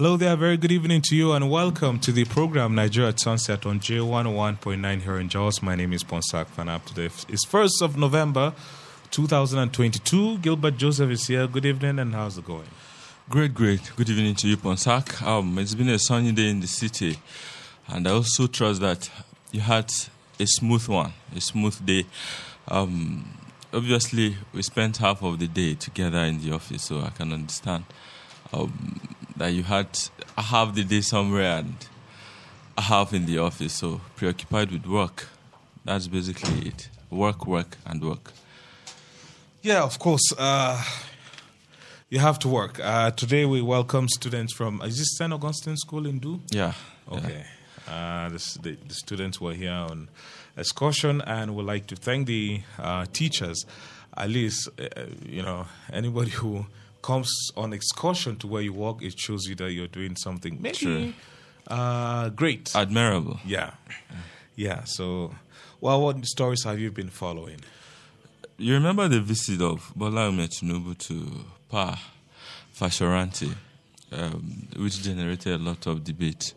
Hello there, very good evening to you, and welcome to the program Nigeria at Sunset on J101.9 here in Jos. My name is Ponsak Fanap. Today is 1st of November 2022. Gilbert Joseph is here. Good evening, and how's it going? Great, great. Good evening to you, Ponsak. Um, it's been a sunny day in the city, and I also trust that you had a smooth one, a smooth day. Um, obviously, we spent half of the day together in the office, so I can understand um, that you had a half the day somewhere and a half in the office, so preoccupied with work. That's basically it. Work, work, and work. Yeah, of course. Uh, you have to work. Uh, today we welcome students from, is this St. Augustine School in Du? Yeah. Okay. Uh, the, the, the, students were here on excursion, and we'd like to thank the uh, teachers. At least, uh, you know, anybody who comes on excursion to where you work, it shows you that you're doing something maybe True. uh, great. Admirable. yeah. Yeah. So, well, what stories have you been following? You remember the visit of Bola Tinubu to Pa Fasoranti, um, which generated a lot of debate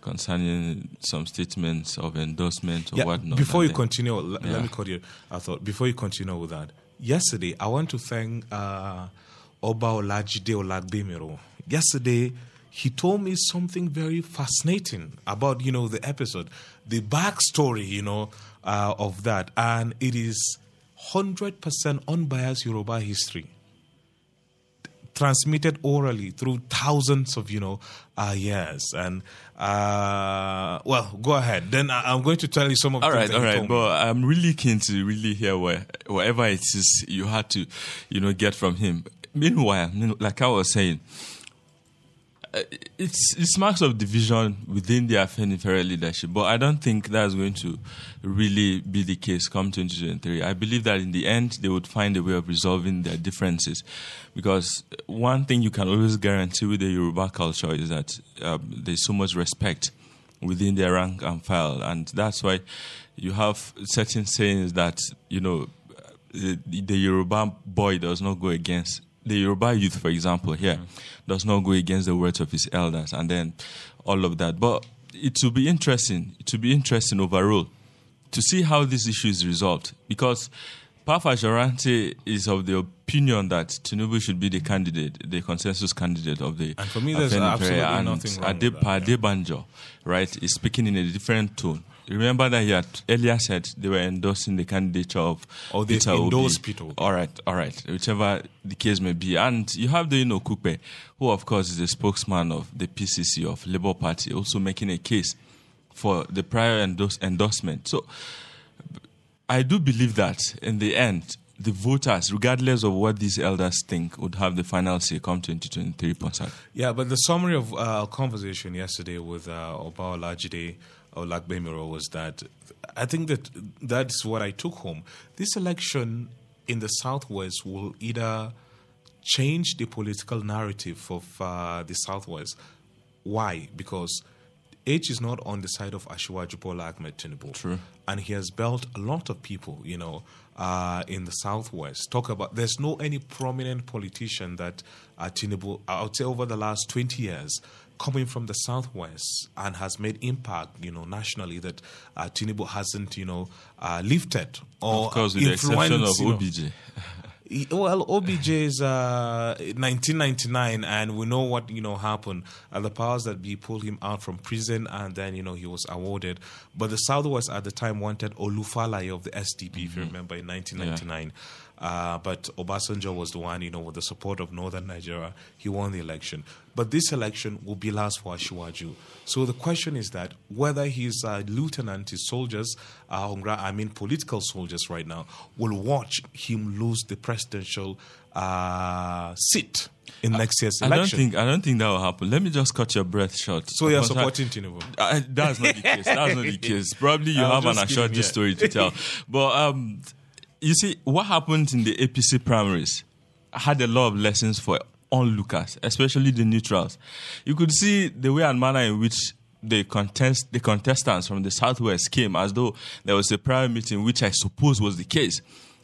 concerning some statements of endorsement or yeah, whatnot. Before you continue, l- Yeah. let me cut you. I thought before you continue with that, yesterday I want to thank uh, Oba Olajide Olagbemiro. Yesterday he told me something very fascinating about you know the episode, the backstory you know uh, of that, and it is hundred percent unbiased Yoruba history transmitted orally through thousands of you know uh, years and uh, well go ahead then I- i'm going to tell you some of the All right, all right, but I'm really keen to really hear where, whatever it is you had to, you know, get from him. Meanwhile, like I was saying, uh, it's it's marks of division within the Afenifere leadership, but I don't think that's going to really be the case come 2023. I believe that in the end they would find a way of resolving their differences, because one thing you can always guarantee with the Yoruba culture is that um, there's so much respect within their rank and file, and that's why you have certain sayings that you know the, the Yoruba boy does not go against the Yoruba youth, for example, here does not go against the words of his elders, and then all of that. But it will be interesting. It will be interesting overall to see how this issue is resolved because. Pa Fasoranti is of the opinion that Tinubu should be the candidate, the consensus candidate of the And for me, there's absolutely and nothing wrong with that, yeah. Adebanjo, right, is speaking in a different tone. Remember that he had earlier said they were endorsing the candidature of Or they Peter Obi. endorsed Peter Obi. All right, all right, whichever the case may be. And you have the you know Kupe, who of course is the spokesman of the PCC of Labour Party, also making a case for the prior endorse- endorsement. So I do believe that in the end, the voters, regardless of what these elders think, would have the final say come 2023. Ponsat. yeah but the summary of uh, our conversation yesterday with uh, oba olajide olagbemiro was that i think that that's what i took home this election in the southwest will either change the political narrative of uh, the Southwest. Why? Because H is not on the side of Asiwaju Bola Ahmed Tinubu. True. And he has built a lot of people, you know, uh, in the Southwest. Talk about, there's no any prominent politician that uh, Tinubu, I would say over the last 20 years, coming from the Southwest and has made impact, you know, nationally that uh, Tinubu hasn't, you know, uh, lifted or Of course, with the exception of influenced, you know. OBJ. Well, OBJ is uh, 1999, and we know what you know happened. Uh, the powers that be pulled him out from prison, and then you know he was awarded. But the Southwest at the time wanted Olu Falae of the SDP, if you remember, in 1999. Uh, but Obasanjo was the one, you know, with the support of Northern Nigeria, he won the election. But this election will be last for Asiwaju. So the question is that whether his uh, lieutenant, his soldiers, uh, I mean political soldiers right now, will watch him lose the presidential uh, seat in next year's election. I don't think I don't think that will happen. Let me just cut your breath short. so you're supporting Tinubu. That's not the case. That's not the case. Probably you I was have an assured yeah. story to tell. But um, you see, what happened in the APC primaries had a lot of lessons for onlookers, especially the neutrals. You could see the way and manner in which the contest the contestants from the southwest came as though there was a prior meeting, which I suppose was the case.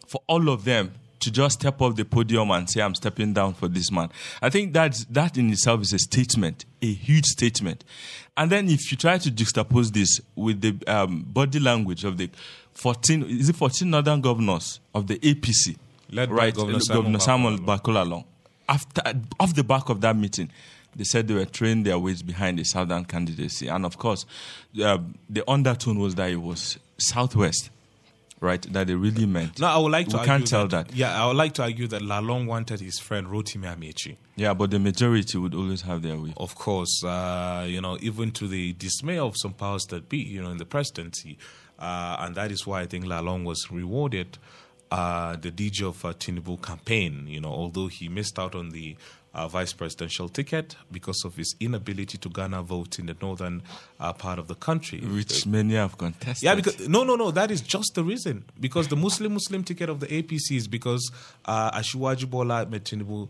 For all of them, to just step off the podium and say, I'm stepping down for this man. I think that that in itself is a statement, a huge statement. And then if you try to juxtapose this with the um, body language of the 14, is it 14 northern governors of the APC? Led by right, Governor Governor Samuel Bakolalo. Bako Lalong. After, off the back of that meeting, they said they were throwing their weights behind the southern candidacy. And of course, uh, the undertone was that it was southwest, right? That they really meant. No, I would like to We argue can't tell that. Yeah, I would like to argue that Lalong wanted his friend Rotimi Amaechi. Yeah, but the majority would always have their way. Of course, uh, you know, even to the dismay of some powers that be, you know, in the presidency. Uh, and that is why I think Lalong was rewarded uh, the DG of uh, Tinubu campaign, you know, although he missed out on the uh, vice presidential ticket because of his inability to garner votes in the northern uh, part of the country. Which many have contested. Yeah, because no, no, no. That is just the reason. Because the Muslim Muslim ticket of the APC is because uh, Asiwaju Bola Tinubu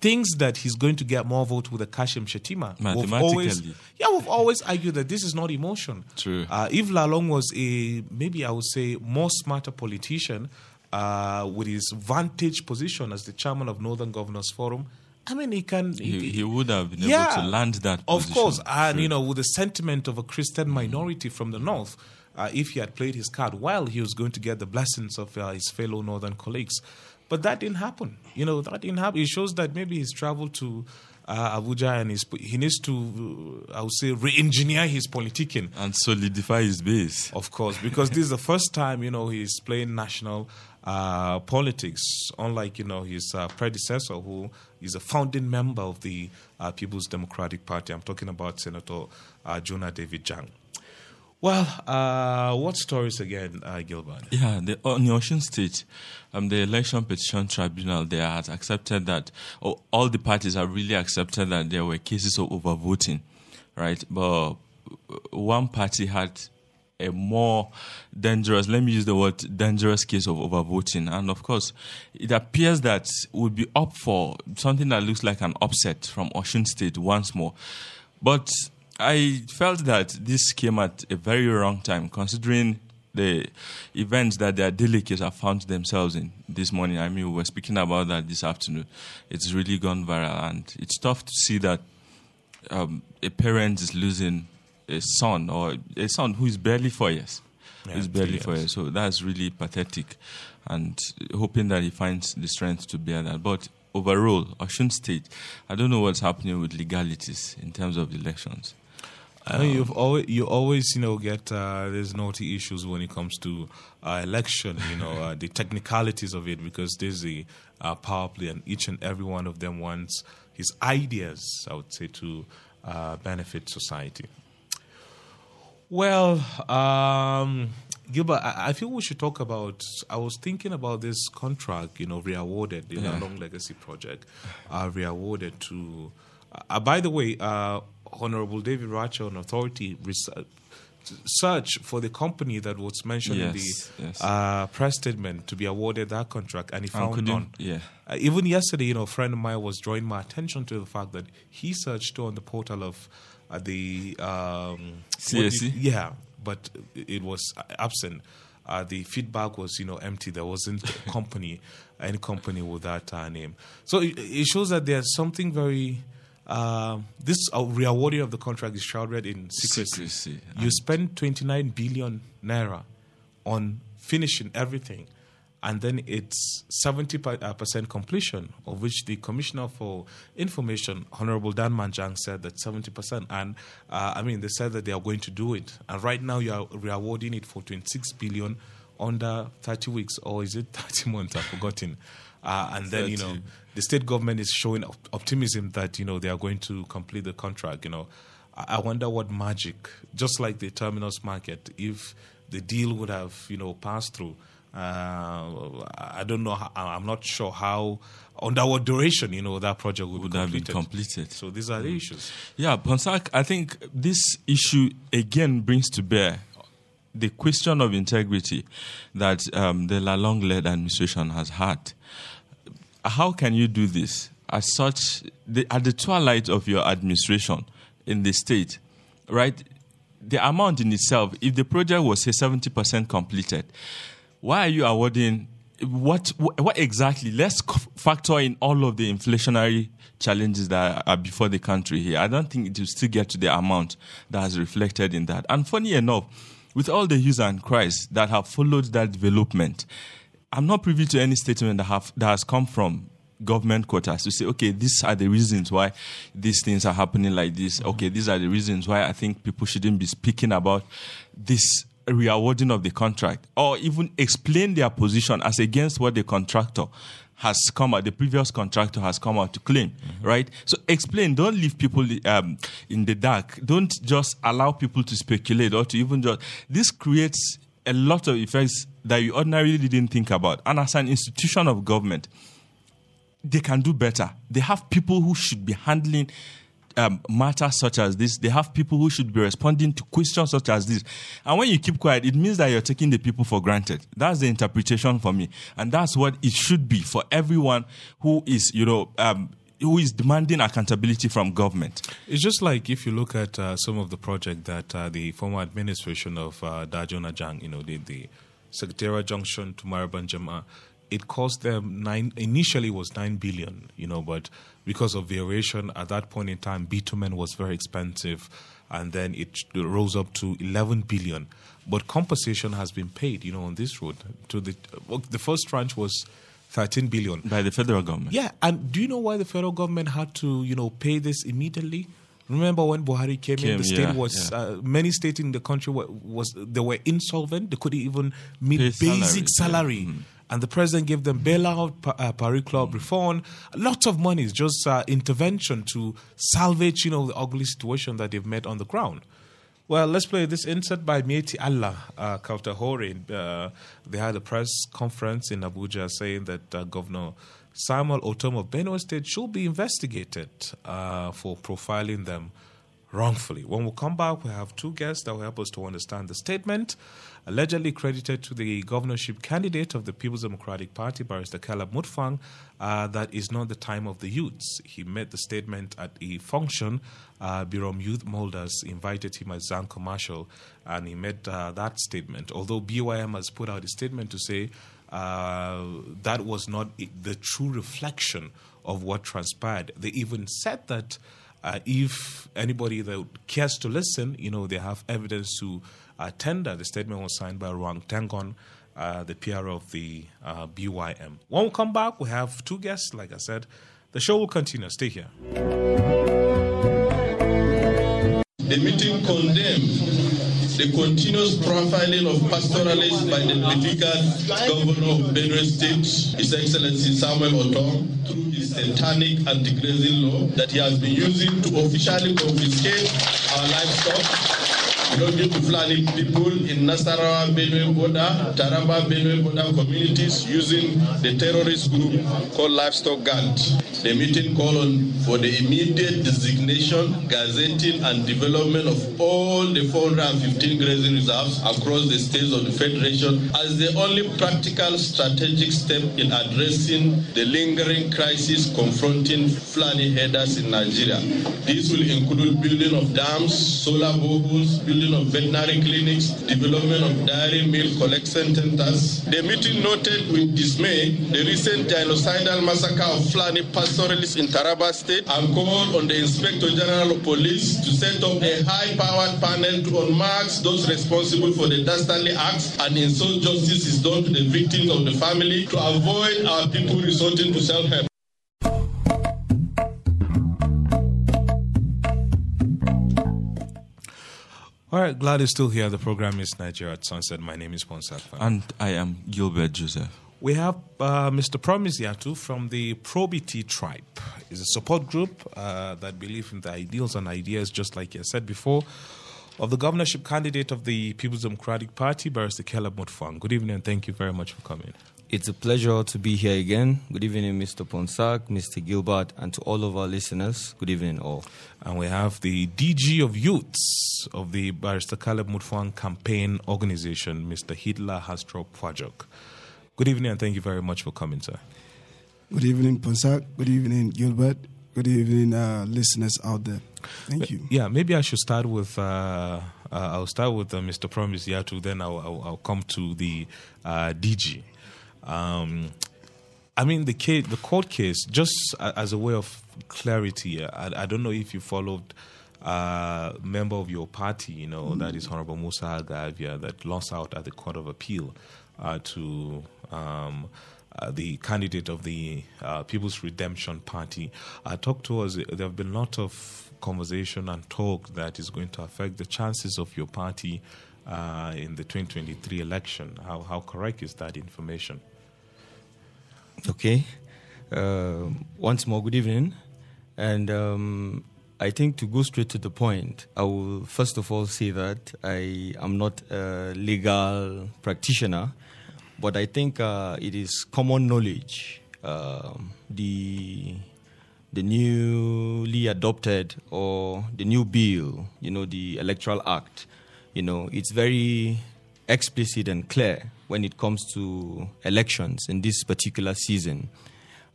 thinks that he's going to get more votes with the Kashim Shettima. We've always, Mathematically. yeah, we've always argued that this is not emotion. True. Uh, if Lalong was a maybe I would say more smarter politician uh, with his vantage position as the chairman of Northern Governors Forum. I mean, he can. he, he would have been Yeah. able to land that Position. Of course, and True. you know, with the sentiment of a Christian minority from the north, uh, if he had played his card well, he was going to get the blessings of uh, his fellow northern colleagues. But that didn't happen. You know, that didn't happen. It shows that maybe he's traveled to uh, Abuja and he's, he needs to, uh, I would say, re-engineer his politicking. and solidify his base. Of course, because this is the first time you know he's playing national uh, politics, unlike you know his uh, predecessor, who is a founding member of the uh, People's Democratic Party. I'm talking about Senator uh, Jonah David Jang. Well, uh, what stories again, uh, Gilbert? Yeah, the, on the Osun State, um, the Election Petition Tribunal there has accepted that, or all the parties have really accepted that there were cases of overvoting, right? But one party had a more dangerous, let me use the word dangerous case of overvoting. And of course, it appears that would be up for something that looks like an upset from Osun State once more. But I felt that this came at a very wrong time, considering the events that the Adelekes have found themselves in this morning. I mean, we were speaking about that this afternoon. It's really gone viral, and it's tough to see that um, a parent is losing a son or a son who is barely four years. Yeah, who's barely four years. So that's really pathetic, and hoping that he finds the strength to bear that. But overall, Osun State, I don't know what's happening with legalities in terms of elections. You've always you always you know get uh, there's naughty issues when it comes to uh, election. You know uh, the technicalities of it because there's a uh, power play, and each and every one of them wants his ideas. I would say to uh, benefit society. Well, um, Gilbert, I, I feel we should talk about. I was thinking about this contract, you know, reawarded the Yeah. Lalong Legacy Project, uh, reawarded to. Uh, by the way, uh, Honorable David Ratcher on Authority res- search for the company that was mentioned in the yes. uh, press statement to be awarded that contract, and he found none. yeah. Uh, even yesterday, you know, a friend of mine was drawing my attention to the fact that he searched on the portal of uh, the um, do you- yeah, but it was absent. Uh, the feedback was, you know, empty. There wasn't company, any company with that uh, name. So it, it shows that there's something very. Uh, this uh, reawarding of the contract is shrouded in secrecy. Secrecy. You spend 29 billion naira on finishing everything, and then it's 70 per- uh, percent completion, of which the Commissioner for Information, Honorable Dan Manjang, said that 70 percent. And uh, I mean, they said that they are going to do it. And right now, you are rewarding it for 26 billion under 30 weeks, or is it 30 months? I've forgotten. Uh, and then you know the state government is showing op- optimism that you know they are going to complete the contract. You know, I I wonder what magic, just like the terminus market, if the deal would have you know passed through. Uh, I don't know. How, I'm not sure how under what duration you know that project would, Would be have been completed. So these are the issues. Yeah, Ponsak, I think this issue again brings to bear the question of integrity that um, the Lalong led administration has had. How can you do this? As such, the, at the twilight of your administration in the state, right? The amount in itself, if the project was say 70% completed, why are you awarding what what exactly? Let's factor in all of the inflationary challenges that are before the country here. I don't think it will still get to the amount that is reflected in that. And funny enough, with all the hues and cries that have followed that development, I'm not privy to any statement that have that has come from government quarters to say, okay, these are the reasons why these things are happening like this. Mm-hmm. Okay, these are the reasons why I think people shouldn't be speaking about this reawarding of the contract, or even explain their position as against what the contractor has come out, the previous contractor has come out to claim, mm-hmm. right? So explain, don't leave people um, in the dark. Don't just allow people to speculate or to even just. This creates a lot of effects that you ordinarily didn't think about. And as an institution of government, they can do better. They have people who should be handling um, matters such as this. They have people who should be responding to questions such as this. And when you keep quiet, it means that you're taking the people for granted. That's the interpretation for me. And that's what it should be for everyone who is, you know, um, who is demanding accountability from government. It's just like if you look at uh, some of the project that uh, the former administration of uh, Da Jonah Jang, you know, the, the Secretariat Junction to Marabanjama, it cost them nine. Initially, was nine billion, you know, but because of variation at that point in time, bitumen was very expensive, and then it rose up to eleven billion. But compensation has been paid, you know, on this road. To the the first tranche was 13 billion by the federal government. Yeah, and do you know why the federal government had to, you know, pay this immediately? Remember when Buhari came, came in, the state yeah, was yeah. Uh, many states in the country were, was they were insolvent. They couldn't even meet Pay basic salary. salary. Yeah. Mm-hmm and the president gave them bailout, uh, Paris Club reform, lots of money, just uh, intervention to salvage, you know, the ugly situation that they've met on the ground. Well, let's play this insert by Miyetti Allah uh, Kautal Hore. Uh, they had a press conference in Abuja saying that uh, Governor Samuel Ortom of Benue State should be investigated uh, for profiling them wrongfully. When we come back, we have two guests that will help us to understand the statement allegedly credited to the governorship candidate of the People's Democratic Party, Barrister Caleb Mutfwang, uh, that is not the time of the youths. He made the statement at a function. Uh, Youth Molders invited him as Zan commercial, and he made uh, that statement. Although BYM has put out a statement to say uh, that was not the true reflection of what transpired. They even said that uh, if anybody that cares to listen, you know, they have evidence to uh, tender. The statement was signed by Ruang Tangon, uh, the PR of the uh, BYM. When we come back, we have two guests. Like I said, the show will continue. Stay here. The meeting condemned the continuous profiling of pastoralists by the political governor of Benue State, His Excellency Samuel Ortom, through his satanic anti-grazing law that he has been using to officially confiscate our livestock belonging to Fulani people in Nasarawa, Benue border, Taraba, Benue border communities using the terrorist group called Livestock Guard. The meeting called on for the immediate designation, gazetting, and development of all the 415 grazing reserves across the states of the Federation as the only practical strategic step in addressing the lingering crisis confronting Fulani headers in Nigeria. This will include building of dams, solar boreholes, building of veterinary clinics, development of dairy milk collection centers. The meeting noted with dismay the recent genocidal massacre of Fulani pastoralists in Taraba State and called on the Inspector General of Police to set up a high-powered panel to unmark those responsible for the dastardly acts and ensure justice is done to the victims of the family to avoid our people resorting to self-help. All right, glad you're still here. The program is Nigeria at Sunset. My name is Ponsak. And I am Gilbert Joseph. We have uh, Mr. Promise Yatu from the Probity Tribe. It's a support group uh, that believe in the ideals and ideas, just like you said before, of the governorship candidate of the People's Democratic Party, Barrister Caleb Mutfwang. Good evening and thank you very much for coming. It's a pleasure to be here again. Good evening, Mr. Ponsak, Mr. Gilbert, and to all of our listeners. Good evening, all. And we have the DG of Youths of the Barrister Caleb Mutfwang campaign organization, Mr. Hitler Hastrop Pwajok. Good evening, and thank you very much for coming, sir. Good evening, Ponsak. Good evening, Gilbert. Good evening, uh, listeners out there. Thank you. Yeah, maybe I should start with. Uh, uh, I'll start with uh, Mr. Promise Yatu, then I'll, I'll, I'll, come to the uh, DG. Um, I mean, the case, the court case, just as a way of clarity, I, I don't know if you followed a member of your party, you know, that is Honorable Musa Agavia, that lost out at the Court of Appeal uh, to um, uh, the candidate of the uh, People's Redemption Party. Uh, talk to us. There have been a lot of conversation and talk that is going to affect the chances of your party uh, in the 2023 election. How, how correct is that information? Okay. Uh, once more, good evening. And um, I think to go straight to the point, I will first of all say that I am not a legal practitioner, but I think uh, it is common knowledge. Um the the newly adopted or the new bill, you know, the Electoral Act, you know, it's very explicit and clear when it comes to elections in this particular season.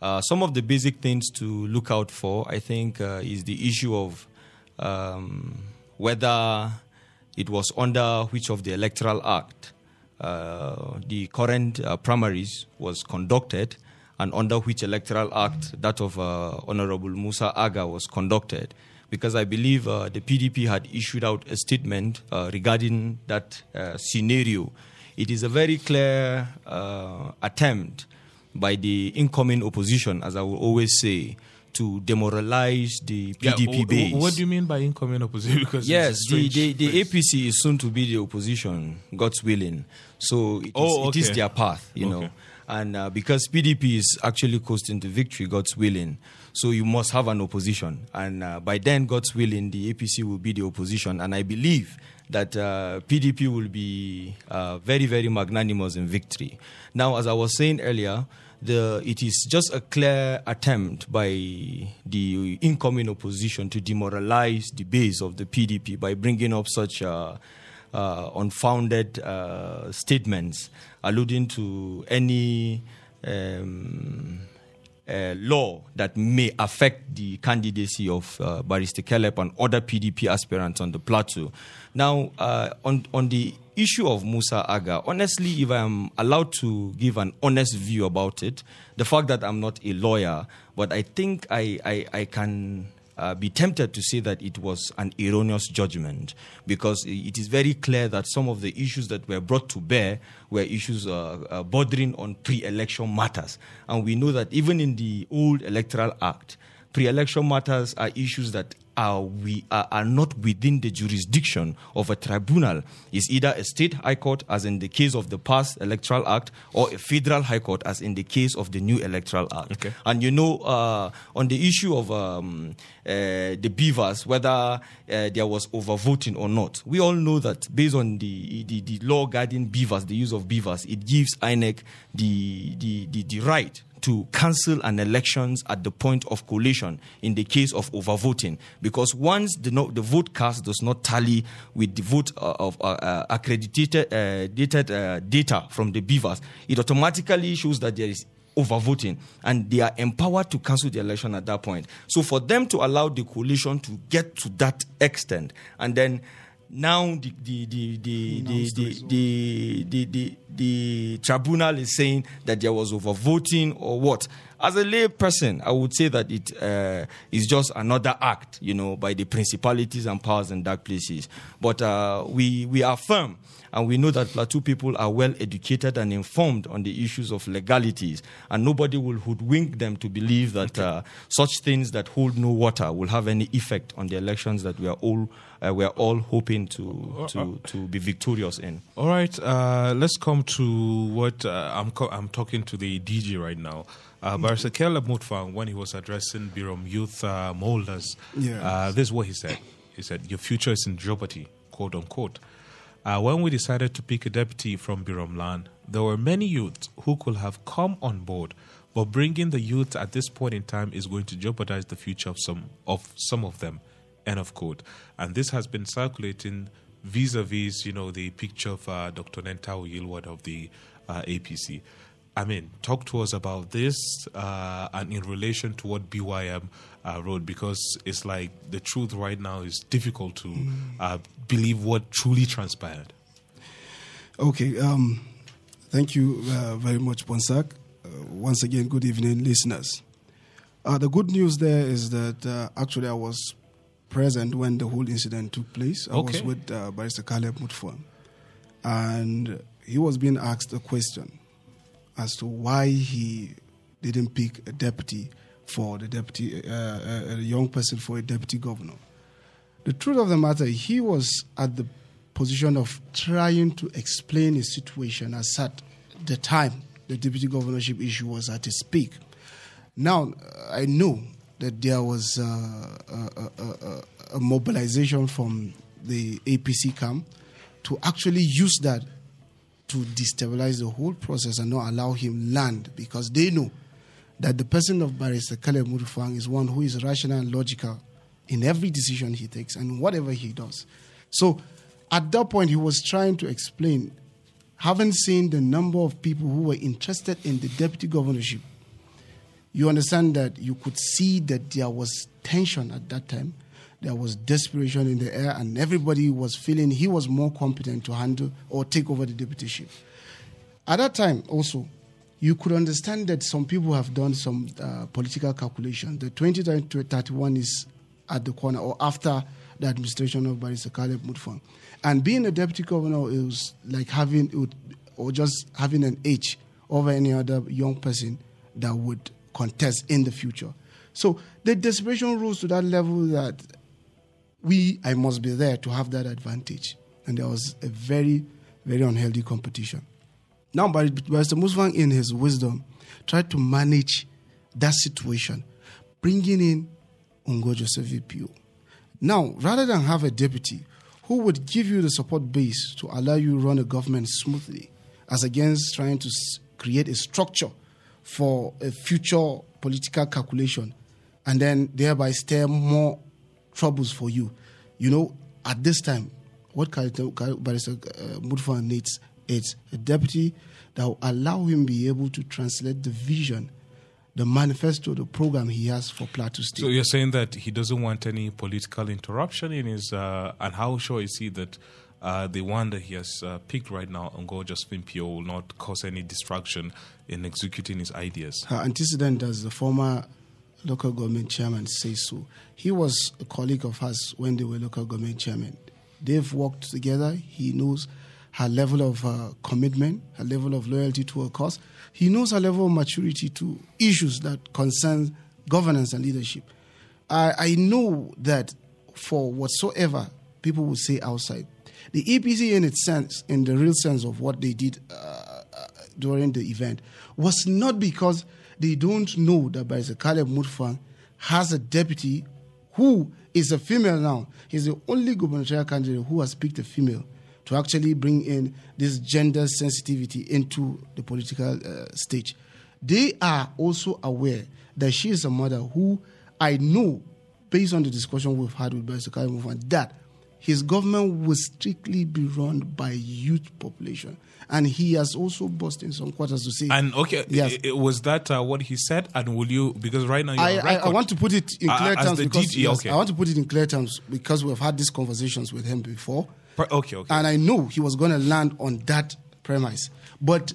Uh, some of the basic things to look out for, I think, uh, is the issue of um, whether it was under which of the Electoral Act uh, the current uh, primaries was conducted and under which electoral act that of uh, Honorable Musa Aga was conducted. Because I believe uh, the PDP had issued out a statement regarding that scenario. It is a very clear uh, attempt by the incoming opposition, as I will always say, to demoralize the PDP w- base. What do you mean by incoming opposition? Because Yes, the, the, the. APC is soon to be the opposition, God's willing. So it is, Oh, it is okay. their path, you know. And uh, because PDP is actually coasting to victory, God's willing. So you must have an opposition. And uh, by then, God's willing, the APC will be the opposition. And I believe that uh, PDP will be uh, very, very magnanimous in victory. Now, as I was saying earlier, the, it is just a clear attempt by the incoming opposition to demoralize the base of the PDP by bringing up such uh, uh, unfounded uh, statements alluding to any um, law that may affect the candidacy of uh, Barrister and other PDP aspirants on the plateau. Now, uh, on, on the issue of Musa Aga, honestly, if I am allowed to give an honest view about it, the fact that I'm not a lawyer, but I think I, I, I can uh, be tempted to say that it was an erroneous judgment because it is very clear that some of the issues that were brought to bear were issues uh, uh, bordering on pre election matters. And we know that even in the old Electoral Act, pre election matters are issues that are, we, are, are not within the jurisdiction of a tribunal. It's either a state high court, as in the case of the past Electoral Act, or a federal high court, as in the case of the new Electoral Act. Okay. And you know, uh, on the issue of um, uh, the BVAS, whether uh, there was overvoting or not, we all know that based on the, the, the law guarding BVAS, the use of BVAS, it gives INEC the, the, the, the right to cancel an elections at the point of collation in the case of overvoting. Because once the, no, the vote cast does not tally with the vote uh, of uh, uh, accredited uh, dated, uh, data from the BVAS it automatically shows that there is overvoting and they are empowered to cancel the election at that point. So for them to allow the coalition to get to that extent and then now the the the the the the, the, the, the, the tribunal is saying that there was overvoting or what as a lay person i would say that it uh, is just another act you know by the principalities and powers in dark places but uh, we we are firm and we know that Plateau people are well educated and informed on the issues of legalities, and nobody will hoodwink them to believe that uh, such things that hold no water will have any effect on the elections that we are all uh, we are all hoping to to, to be victorious in. All right, uh, let's come to what uh, I'm. Co- I'm talking to the DG right now. Uh, Barrister Caleb Mutfwang, when he was addressing Birom youth uh, molders, Yes. uh, this is what he said. He said, "Your future is in jeopardy," quote unquote. Uh, when we decided to pick a deputy from Birom land, there were many youths who could have come on board, but bringing the youth at this point in time is going to jeopardize the future of some of some of them. End of quote. And this has been circulating vis-a-vis, you know, the picture of uh, Dr. Nentawe Yilwatda of the uh, APC. I mean, talk to us about this uh, and in relation to what BYM uh, wrote, because it's like the truth right now is difficult to uh, believe what truly transpired. Okay. Um, Thank you uh, very much, Ponsak. Uh, once again, good evening, listeners. Uh, the good news there is that uh, actually I was present when the whole incident took place. I was with uh, Barrister Caleb Mutfwang, and he was being asked a question as to why he didn't pick a deputy for the deputy, uh, uh, a young person for a deputy governor. The truth of the matter, he was at the position of trying to explain his situation as at the time the deputy governorship issue was at its peak. Now, I know that there was uh, a, a, a, a mobilization from the APC camp to actually use that to destabilize the whole process and not allow him land because they know that the person of Barrister Caleb Mutfwang is one who is rational and logical in every decision he takes and whatever he does. So at that point, he was trying to explain, having seen the number of people who were interested in the deputy governorship, you understand that you could see that there was tension at that time. There was desperation in the air, and everybody was feeling he was more competent to handle or take over the deputyship. At that time, also, you could understand that some people have done some uh, political calculation. The 2031 is at the corner or after the administration of Barrister Caleb Mutfwang. And being a deputy governor is like having, would, or just having an edge over any other young person that would contest in the future. So the desperation rose to that level that we, I must be there to have that advantage. And there was a very, very unhealthy competition. Now, but Barrister Mutfwang, in his wisdom, tried to manage that situation, bringing in Ungo Josephine Piyo. Now, rather than have a deputy who would give you the support base to allow you run a government smoothly, as against trying to create a structure for a future political calculation, and then thereby stir more troubles for you. You know, at this time, what Barrister uh, Mutfwang needs is a deputy that will allow him be able to translate the vision, the manifesto, the program he has for Plateau State. So you're saying that he doesn't want any political interruption in his, uh, and how sure is he that uh, the one that he has uh, picked right now, Ngo Josephine Piyo, will not cause any distraction in executing his ideas? her antecedent as the former local government chairman says so. He was a colleague of hers when they were local government chairman. They've worked together. He knows her level of uh, commitment, her level of loyalty to her cause. He knows her level of maturity to issues that concern governance and leadership. I, I know that for whatsoever people will say outside, the APC in its sense, in the real sense of what they did uh, uh, during the event, was not because they don't know that Barrister Caleb Mutfwang has a deputy who is a female now. He's the only gubernatorial candidate who has picked a female to actually bring in this gender sensitivity into the political uh, stage. They are also aware that she is a mother who I know, based on the discussion we've had with Barrister Caleb that his government will strictly be run by youth population. And he has also burst in some quarters to say, And okay, Yes. i- i- was that uh, what he said? And will you, because right now you're I, I, I want to put it in Uh, clear as terms the because DG, yes, okay. I want to put it in clear terms because we've had these conversations with him before, okay, okay. and I know he was going to land on that premise. But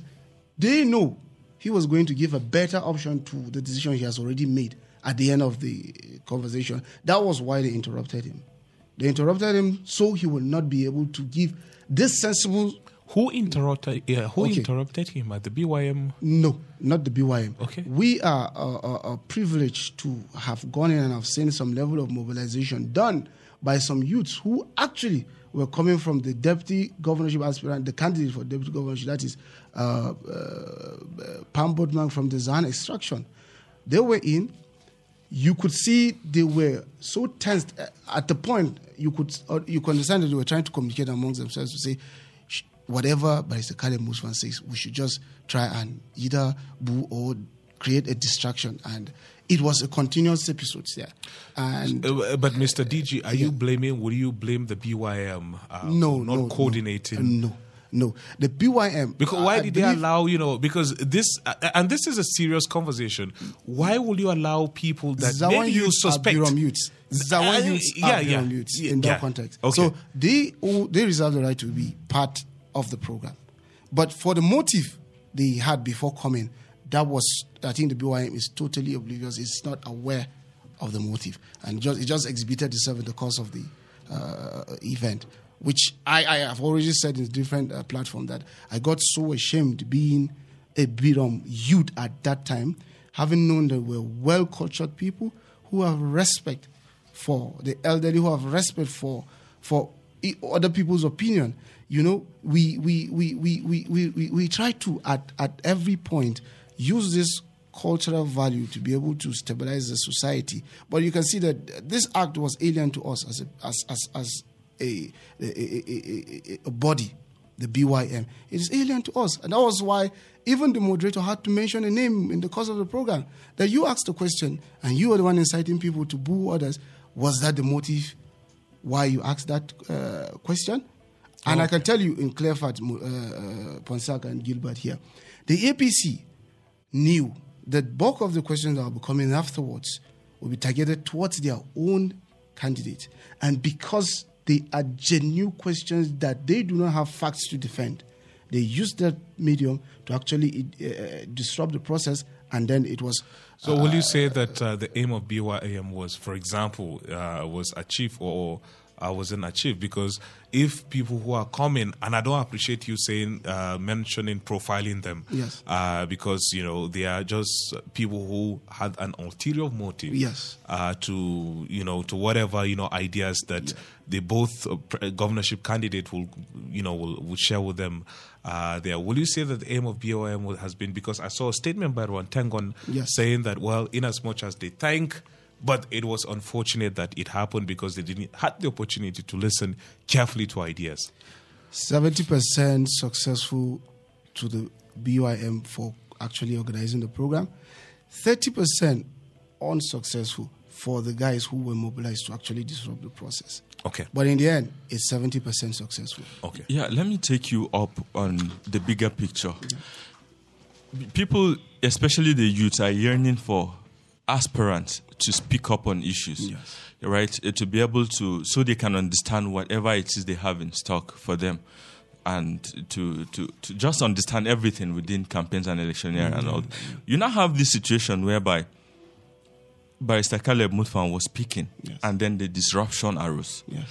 they know he was going to give a better option to the decision he has already made at the end of the conversation. That was why they interrupted him. They interrupted him so he will not be able to give this sensible. who interrupted? Yeah, who Okay. interrupted him at the BYM? No, not the BYM. Okay. We are uh, uh, uh, privileged to have gone in and have seen some level of mobilization done by some youths who actually were coming from the deputy governorship aspirant, the candidate for deputy governorship, that is uh, uh, Pam Bodman from the Zan extraction. They were in. You could see they were so tensed uh, at the point you could uh, you could understand that they were trying to communicate amongst themselves to say "Sh- whatever Barrister Caleb Mutfwang says, we should just try and either boo or create a distraction. And it was a continuous episode there. And Uh, but Mr. DG, are you blaming? Will you blame the BYM? Uh, no, not no, coordinating. No, no, no. The BYM. Because why I did they allow you know? Because this uh, and this is a serious conversation. Why will you allow people that Zawan maybe you are suspect? Birom youths. Zawan Uh, youths yeah, are yeah. Youths Yeah, in that yeah. context. Okay. So they they reserve the right to be part of the program, but for the motive they had before coming, that was, I think the BYM is totally oblivious. It's not aware of the motive. And just, it just exhibited itself in the course of the uh, event, which I, I have already said in different uh, platform that I got so ashamed being a Birom youth at that time, having known that we're well cultured people who have respect for the elderly, who have respect for for other people's opinion. You know, we we we we we, we, we, we try to at, at every point use this cultural value to be able to stabilize the society. But you can see that this act was alien to us as a, as as, as a, a, a, a, body, the BYM. It is alien to us. And that was why even the moderator had to mention a name in the course of the program. That you asked the question and you were the one inciting people to boo others. Was that the motive why you asked that uh, question? And I can tell you in clear fact, uh, uh, Ponsaka and Gilbert here, the APC knew that bulk of the questions that will be coming afterwards will be targeted towards their own candidate. And because they are genuine questions that they do not have facts to defend, they use that medium to actually uh, disrupt the process, and then it was. So, will you say that uh, the aim of BYM was, for example, uh, was achieved or uh, wasn't achieved? Because if people who are coming, and I don't appreciate you saying, uh, mentioning, profiling them, Yes. uh, because you know they are just people who had an ulterior motive, Yes. uh, to you know to whatever you know ideas that they both uh, governorship candidate will you know will, will share with them uh, there. Will you say that the aim of BYM has been because I saw a statement by Ron Tengon Yes. saying that well, in as much as they thank. But it was unfortunate that it happened because they didn't had the opportunity to listen carefully to ideas. 70% successful to the BYM for actually organizing the program, 30% unsuccessful for the guys who were mobilized to actually disrupt the process. Okay. But in the end, it's 70% successful. Okay. Yeah, let me take you up on the bigger picture. People, especially the youth, are yearning for aspirants to speak up on issues, Yes. right? Uh, To be able to, so they can understand whatever it is they have in stock for them, and to to, to just understand everything within campaigns and electioneering and all. You now have this situation whereby Barrister Caleb Mutfwang was speaking, Yes. and then the disruption arose Yes.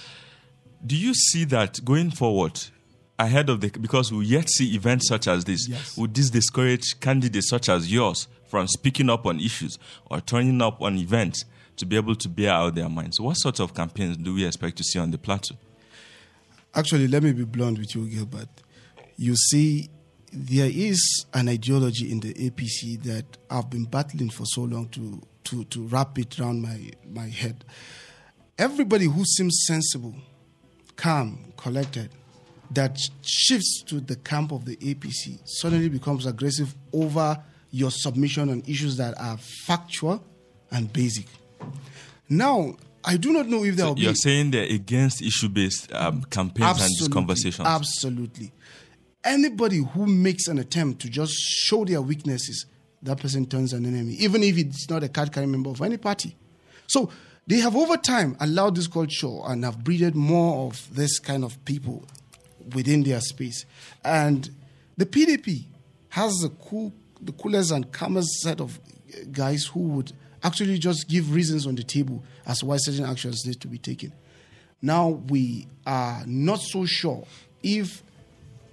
do you see that going forward ahead of the because we yet see events such as this Yes. would this discourage candidates such as yours from speaking up on issues or turning up on events to be able to bear out their minds what sort of campaigns do we expect to see on the plateau Actually, let me be blunt with you, Gilbert. You see, there is an ideology in the APC that I've been battling for so long to, to, to wrap it around my, my head. Everybody who seems sensible, calm, collected, that shifts to the camp of the APC suddenly becomes aggressive over your submission on issues that are factual and basic. Now, I do not know if there will be you're saying they're against issue-based um, campaigns and these conversations Absolutely. Anybody who makes an attempt to just show their weaknesses, that person turns an enemy, even if it's not a card carrying member of any party. So they have over time allowed this culture and have breeded more of this kind of people within their space. And the PDP has the cool, the coolest and calmest set of guys who would actually just give reasons on the table as why certain actions need to be taken. Now we are not so sure if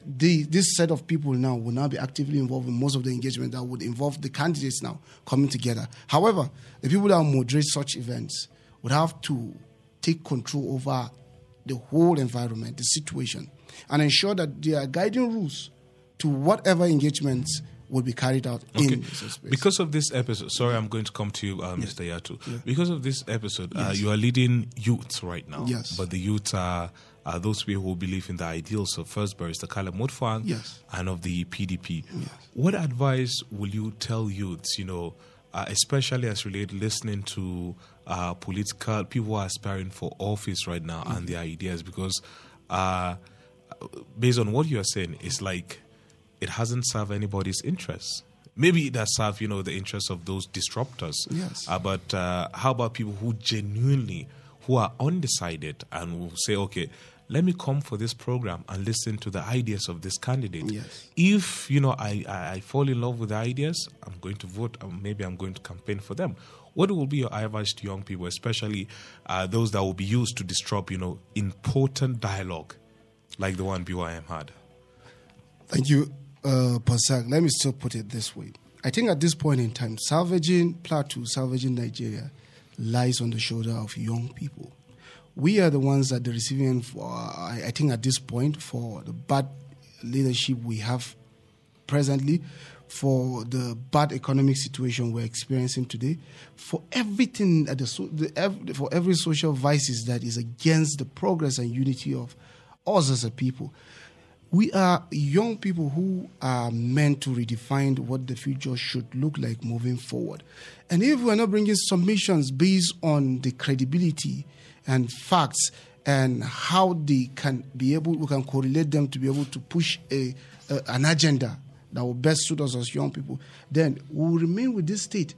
the, this set of people now will now be actively involved in most of the engagement that would involve the candidates now coming together. However, the people that moderate such events would have to take control over the whole environment, the situation, and ensure that there are guiding rules to whatever engagements will be carried out Okay. in space. Because of this episode, sorry, I'm going to come to you, uh, Mr. Yatu. Because of this episode, uh, you are leading youths right now. Yes. But the youths are, are those people who believe in the ideals of First Barrister Caleb Mutfwang Yes. and of the PDP. Yes. What advice will you tell youths, you know, uh, especially as related listening to uh, political people are aspiring for office right now and their ideas? Because uh, based on what you're saying, it's like it hasn't served anybody's interests. Maybe it has served, you know, the interests of those disruptors. Yes. Uh, but uh, how about people who genuinely, who are undecided and will say, okay, let me come for this program and listen to the ideas of this candidate. Yes. If you know I, I, I fall in love with the ideas, I'm going to vote. Um, maybe I'm going to campaign for them. What will be your advice to young people, especially uh, those that will be used to disrupt, you know, important dialogue like the one BYM had? Thank you, uh, Ponsak. Let me still put it this way. I think at this point in time, salvaging Plateau, salvaging Nigeria, lies on the shoulder of young people. We are the ones that the receiving for, I think at this point, for the bad leadership we have presently, for the bad economic situation we're experiencing today, for everything at the, the ev- for every social vices that is against the progress and unity of us as a people. We are young people who are meant to redefine what the future should look like moving forward. And if we're not bringing submissions based on the credibility and facts and how they can be able, we can correlate them to be able to push a, a an agenda that will best suit us as young people, then we will remain with this state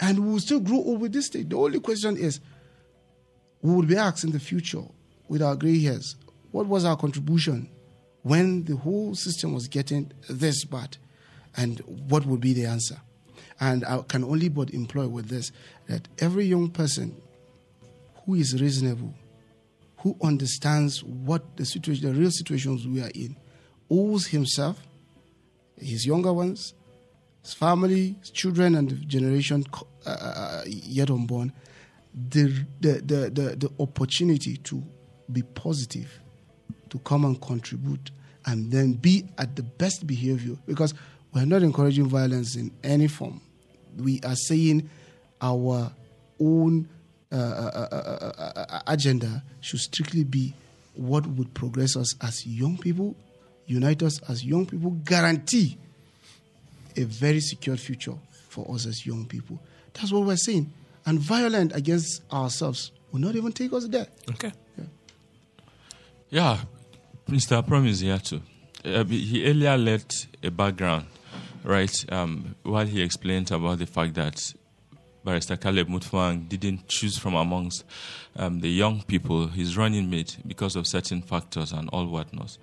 and we will still grow old with this state. The only question is, we will be asked in the future with our gray hairs, what was our contribution when the whole system was getting this bad? And what would be the answer? And I can only but employ with this that every young person who is reasonable, who understands what the situation, the real situations we are in, owes himself, his younger ones, his family, his children, and the generation uh, uh, yet unborn, the, the, the, the, the opportunity to be positive, to come and contribute, and then be at the best behavior. Because we're not encouraging violence in any form. We are saying our own uh, uh, uh, uh, uh, agenda should strictly be what would progress us as young people, unite us as young people, guarantee a very secure future for us as young people. That's what we're saying. And violent against ourselves will not even take us there. Okay. Yeah, Mr. Promise here too. Uh, he earlier left a background, right, um, while he explained about the fact that Barrister Caleb Mutfwang didn't choose from amongst um, the young people, his running mate, because of certain factors and all whatnot.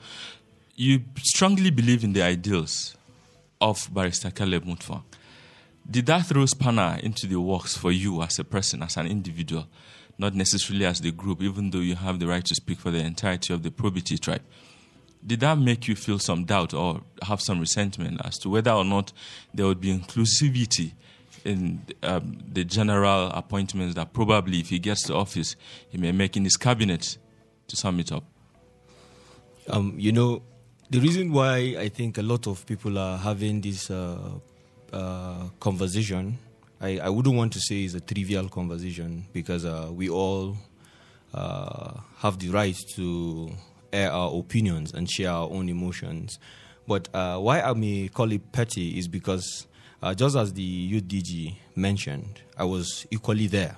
You strongly believe in the ideals of Barrister Caleb Mutfwang. Did that throw spanner into the works for you as a person, as an individual, not necessarily as the group, even though you have the right to speak for the entirety of the probity tribe? Did that make you feel some doubt or have some resentment as to whether or not there would be inclusivity in um, the general appointments that probably, if he gets to office, he may make in his cabinet to sum it up? Um, you know, the reason why I think a lot of people are having this uh, uh, conversation, I, I wouldn't want to say is a trivial conversation because uh, we all uh, have the right to air our opinions and share our own emotions. But uh, why I may call it petty is because uh, just as the UDG mentioned, I was equally there.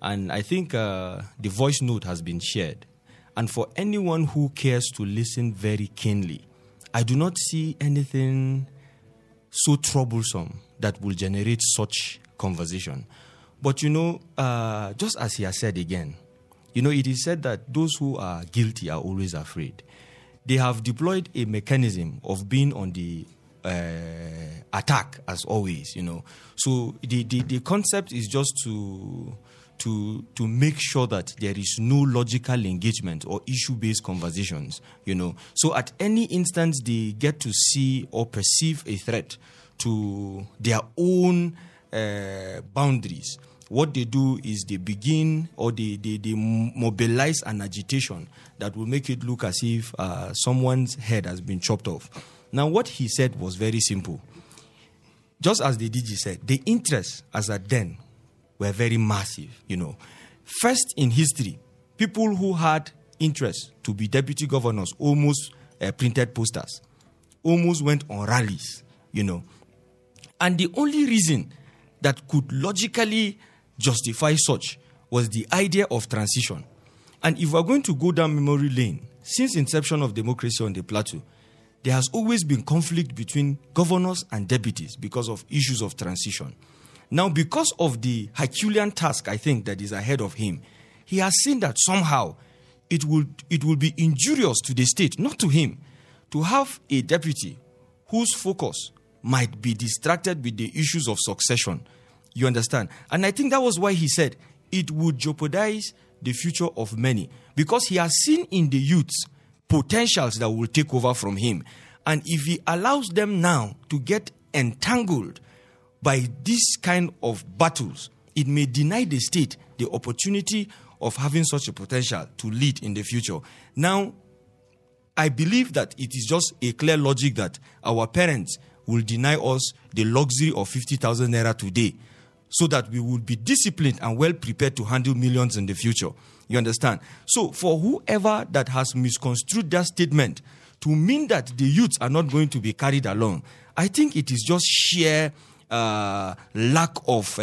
And I think the voice note has been shared. And for anyone who cares to listen very keenly, I do not see anything so troublesome that will generate such conversation. But you know, uh, just as he has said again, you know, it is said that those who are guilty are always afraid. They have deployed a mechanism of being on the uh, attack as always, you know. So the, the, the concept is just to to to make sure that there is no logical engagement or issue-based conversations, you know. So at any instance they get to see or perceive a threat to their own uh, boundaries, what they do is they begin or they, they, they mobilize an agitation that will make it look as if uh, someone's head has been chopped off. Now, what he said was very simple. Just as the DG said, the interest as at then were very massive, you know. First in history, people who had interest to be deputy governors almost uh, printed posters, almost went on rallies, you know. And the only reason that could logically justify such was the idea of transition. And if we're going to go down memory lane, since inception of democracy on the plateau, there has always been conflict between governors and deputies because of issues of transition. Now, because of the Herculean task, I think, that is ahead of him, he has seen that somehow it will it will be injurious to the state, not to him, to have a deputy whose focus might be distracted with the issues of succession. You understand? And I think that was why he said it would jeopardize the future of many because he has seen in the youths potentials that will take over from him. And if he allows them now to get entangled by this kind of battles, it may deny the state the opportunity of having such a potential to lead in the future. Now, I believe that it is just a clear logic that our parents will deny us the luxury of 50,000 naira today so that we will be disciplined and well prepared to handle millions in the future. You understand? So, for whoever that has misconstrued that statement to mean that the youths are not going to be carried along, I think it is just sheer uh, lack of uh,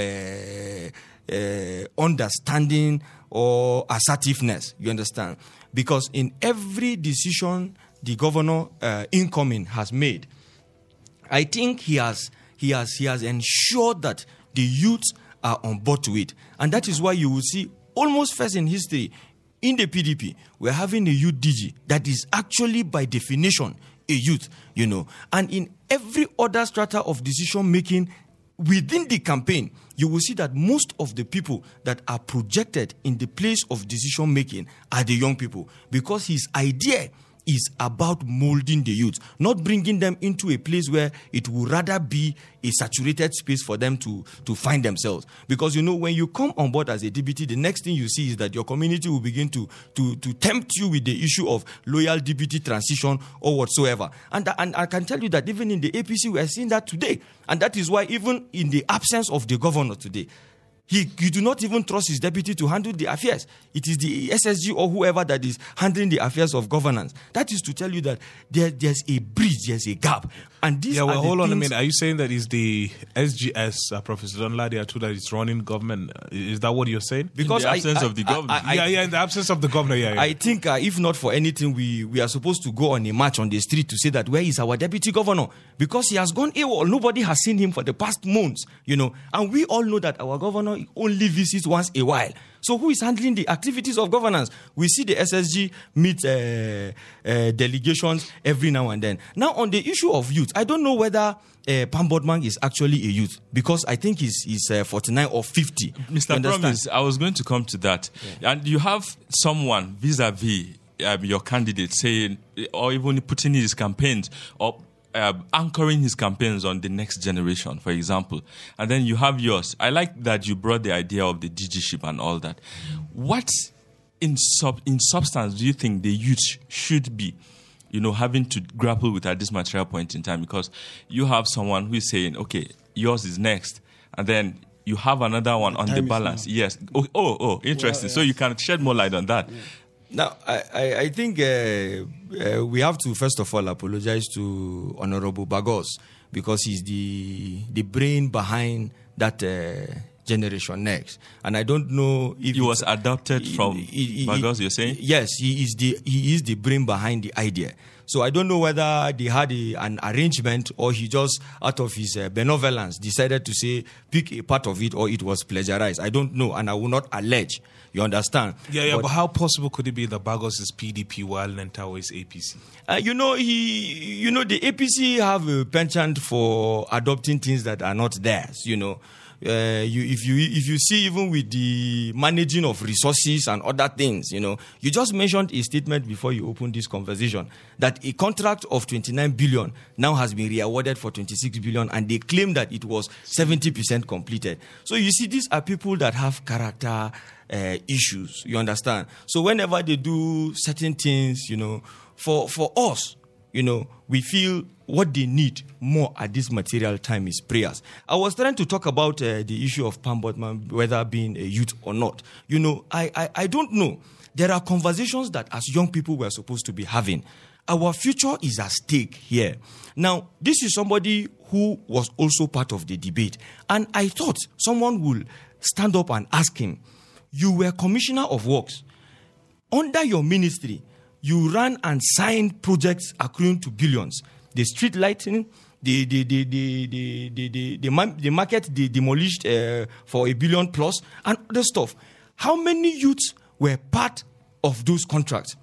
uh, understanding or assertiveness. You understand? Because in every decision the governor incoming has made, I think he has he has he has ensured that the youths are on board to it, and that is why you will see almost first in history in the PDP we're having a youth DG that is actually by definition a youth, you know, and in every other strata of decision making within the campaign, you will see that most of the people that are projected in the place of decision making are the young people because his idea is about molding the youth, not bringing them into a place where it will rather be a saturated space for them to, to find themselves. Because you know, when you come on board as a DBT, the next thing you see is that your community will begin to, to, to tempt you with the issue of loyal DBT transition or whatsoever. And, and I can tell you that even in the APC, we are seeing that today. And that is why, even in the absence of the governor today, he, he do not even trust his deputy to handle the affairs. It is the SSG or whoever that is handling the affairs of governance. That is to tell you that there, there's a bridge, there's a gap. And these Yeah, well, are hold on a minute. Are you saying that is the SGS, uh, Professor Danladi Atu, that is running government? Uh, Is that what you're saying? Because the absence I- of the I- governor. I- yeah, yeah, in the absence of the governor, yeah. yeah. I think uh, if not for anything, we, we are supposed to go on a march on the street to say that where is our deputy governor? Because he has gone AWOL. Nobody has seen him for the past months, you know. And we all know that our governor only visits once a while. So who is handling the activities of governance? We see the SSG meet uh, uh, delegations every now and then. Now on the issue of youth, I don't know whether uh, Pam Botmang is actually a youth because I think he's, he's uh, 49 or 50. Mr. Promise, I was going to come to that. And you have someone vis-a-vis um, your candidate saying, or even putting in his campaigns or uh, anchoring his campaigns on the next generation, for example. And then you have yours. I like that you brought the idea of the DGship and all that. What in sub in substance do you think the youth should be? you know, having to grapple with at this material point in time because you have someone who is saying, okay, yours is next, and then you have another one on the balance. Yes. Oh, oh, oh interesting. So you can shed more light on that. Now, I, I, I think uh, uh, we have to first of all apologize to Honorable Bagos because he's the the brain behind that uh, generation next. And I don't know if He was adopted from Bagos, you're saying? Yes, he is the he is the brain behind the idea. So I don't know whether they had a, an arrangement or he just out of his uh, benevolence decided to say pick a part of it or it was plagiarized. I don't know, and I will not allege. You understand? yeah, yeah, but, how possible could it be that Bagos is PDP while Nentawe is APC? Uh, you know, he, you know, the APC have a penchant for adopting things that are not theirs. You know, uh, you, if you if you see even with the managing of resources and other things, you know, you just mentioned a statement before you opened this conversation that a contract of 29 billion now has been re-awarded for 26 billion, and they claim that it was 70 percent completed. So you see, these are people that have character uh, issues. You understand? So whenever they do certain things, you know, for for us, you know, we feel what they need more at this material time is prayers. I was trying to talk about uh, the issue of Pam Botmang, whether being a youth or not. You know, I, I I don't know. There are conversations that as young people we're supposed to be having. Our future is at stake here. Now, this is somebody who was also part of the debate, and I thought someone would stand up and ask him, "You were commissioner of works." under your ministry, you ran and signed projects accruing to billions. The street lighting, the the the the the the, the, the, the market they demolished uh, for a billion plus, and other stuff. How many youths were part of those contracts?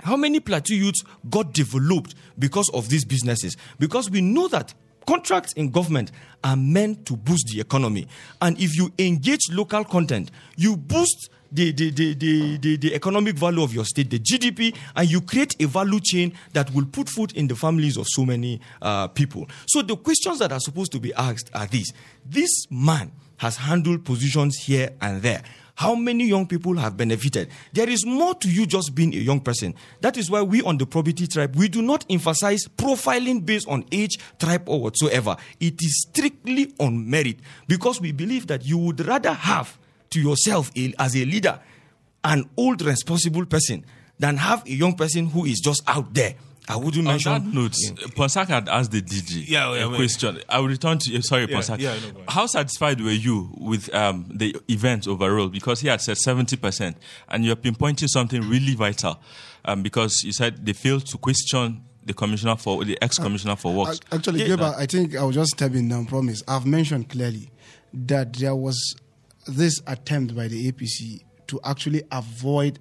How many plateau youths got developed because of these businesses? Because we know that contracts in government are meant to boost the economy. And if you engage local content, you boost the, the, the, the, the, economic value of your state, the GDP, and you create a value chain that will put food in the families of so many uh, people. So the questions that are supposed to be asked are these. This man has handled positions here and there. How many young people have benefited? There is more to you just being a young person. That is why we on the Probity Tribe, we do not emphasize profiling based on age, tribe, or whatsoever. It is strictly on merit because we believe that you would rather have to yourself as a leader an old responsible person than have a young person who is just out there. I wouldn't On mention. that note, Ponsak had asked the DG Yeah, yeah, a wait. question. I will return to you. Sorry, Yeah, Ponsak. yeah, no, go. How satisfied were you with um, the event overall? Because he had said 70%, and you have been pointing something really vital um, because you said they failed to question the commissioner for the ex commissioner for works. Actually, Yeah. Gilbert, I think I was just stepping down. Promise. I've mentioned clearly that there was this attempt by the APC to actually avoid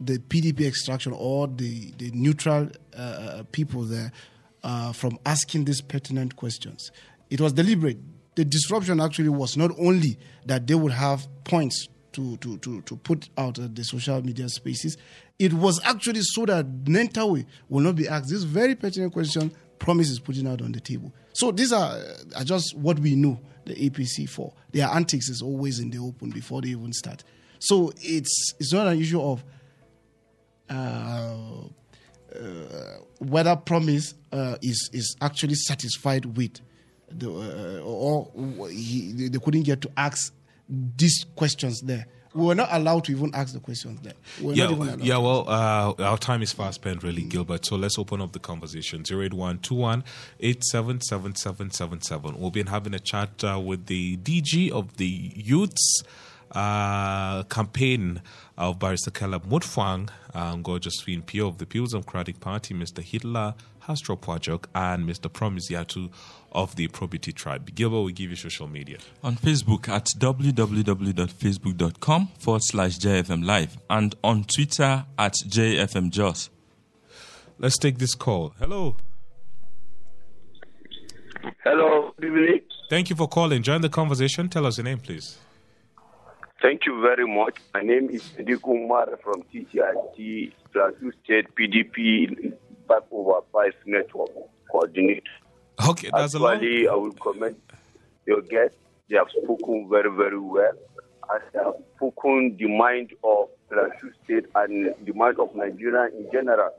the PDP extraction or the, the neutral uh, uh, people there uh, from asking these pertinent questions. It was deliberate. The disruption actually was not only that they would have points to, to, to, to put out at the social media spaces, it was actually so that Nentawe will not be asked this very pertinent question Promise is putting out on the table. So these are, are just what we know the APC for. Their antics is always in the open before they even start. So it's it's not issue of uh, uh, whether promise uh, is is actually satisfied with the uh, or he, they couldn't get to ask these questions there. We were not allowed to even ask the questions there. We Yeah, not even yeah. Well, uh, our time is fast spent, really, Gilbert. So let's open up the conversation. Zero eight one two one eight seven seven seven seven seven. We'll be having a chat uh, with the DG of the Youths uh, campaign of Barrister Caleb Mutfwang, um, Josephine Piyo of the People's Democratic Party, Mr. Hitler Hastro Pwajok, and Mr. Promise Yatu of the Probity Tribe. Gilbert, we give you social media. on Facebook at www.facebook.com forward slash JFM Live and on Twitter at JFM Joss. Let's take this call. Hello. Hello, good evening. Thank you for calling. Join the conversation. Tell us your name, please. Thank you very much. My name is Sadiq Umar from TCIT, Plateau State PDP Back Over Five Network Coordinator. Okay, that's a lot. Actually, I will comment your guest. They have spoken very, very well. And they have spoken the mind of Plateau State and the mind of Nigeria in general.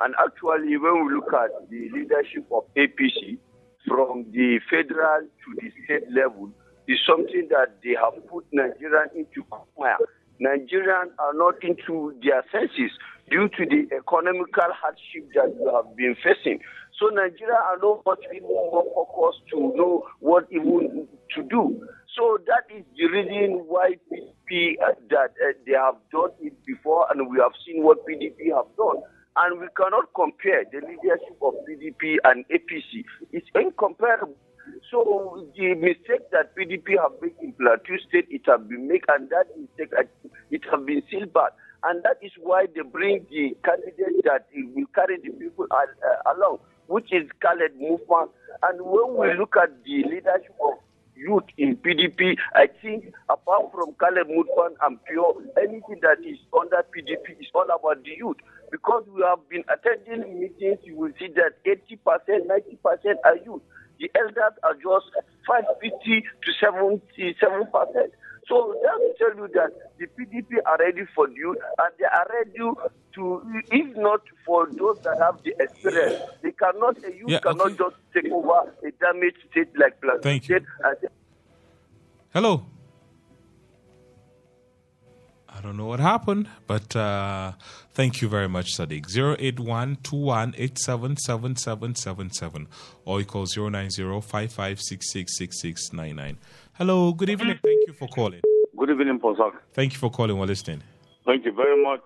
And actually, when we look at the leadership of APC from the federal to the state level, is something that they have put Nigerian into coma. Nigerians are not into their senses due to the economical hardship that we have been facing. So Nigeria are not much more focused to know what even to do. So that is the reason why PDP uh, that uh, they have done it before, and we have seen what PDP have done. And we cannot compare the leadership of PDP and APC. It's incomparable. So the mistake that PDP have made in Plateau State, it has been made, and that mistake, it has been sealed back. And that is why they bring the candidate that will carry the people uh, along, which is Caleb Mutfwang. And when we look at the leadership of youth in PDP, I think apart from Caleb Mutfwang and Piyo, anything that is under PDP is all about the youth. Because we have been attending meetings, you will see that 80%, 90% are youth. The elders are just 550 to 77%. So that will tell you that the PDP are ready for you, and they are ready to, if not for those that have the experience, they cannot, a youth Yeah, cannot okay. just take over a damaged state like Plateau Thank you. State say, Hello. I don't know what happened, but uh, thank you very much, Sadiq. 081-21877777 or you call 090-5566-6699. Hello, good evening. Thank you for calling. Good evening, Ponsak. Thank you for calling. We're listening. Thank you very much.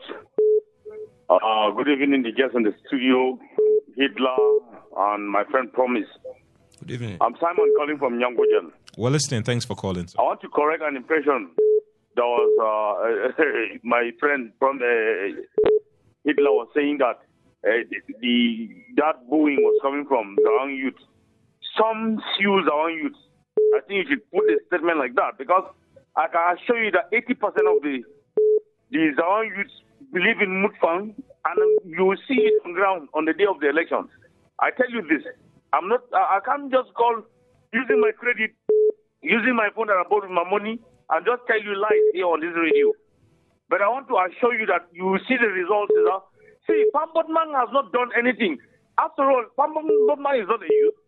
Uh, good evening, the guests in the studio, Hitler, and my friend Promise. Good evening. I'm Simon calling from Nyangojel. We're listening. Thanks for calling. Sir. I want to correct an impression there was uh, my friend from uh, Hitler was saying that uh, the that booing was coming from Zawang youth. Some sue Zawang youth. I think you should put a statement like that because I can assure you that 80% of the the Zawang youth believe in Mutfwang and you will see it on ground on the day of the election. I tell you this, I'm not, I can't just call using my credit, using my phone that I bought with my money and just tell you lies here on this radio. But I want to assure you that you will see the results. You know? See, has not done anything. After all, Pam Botmang is not a youth.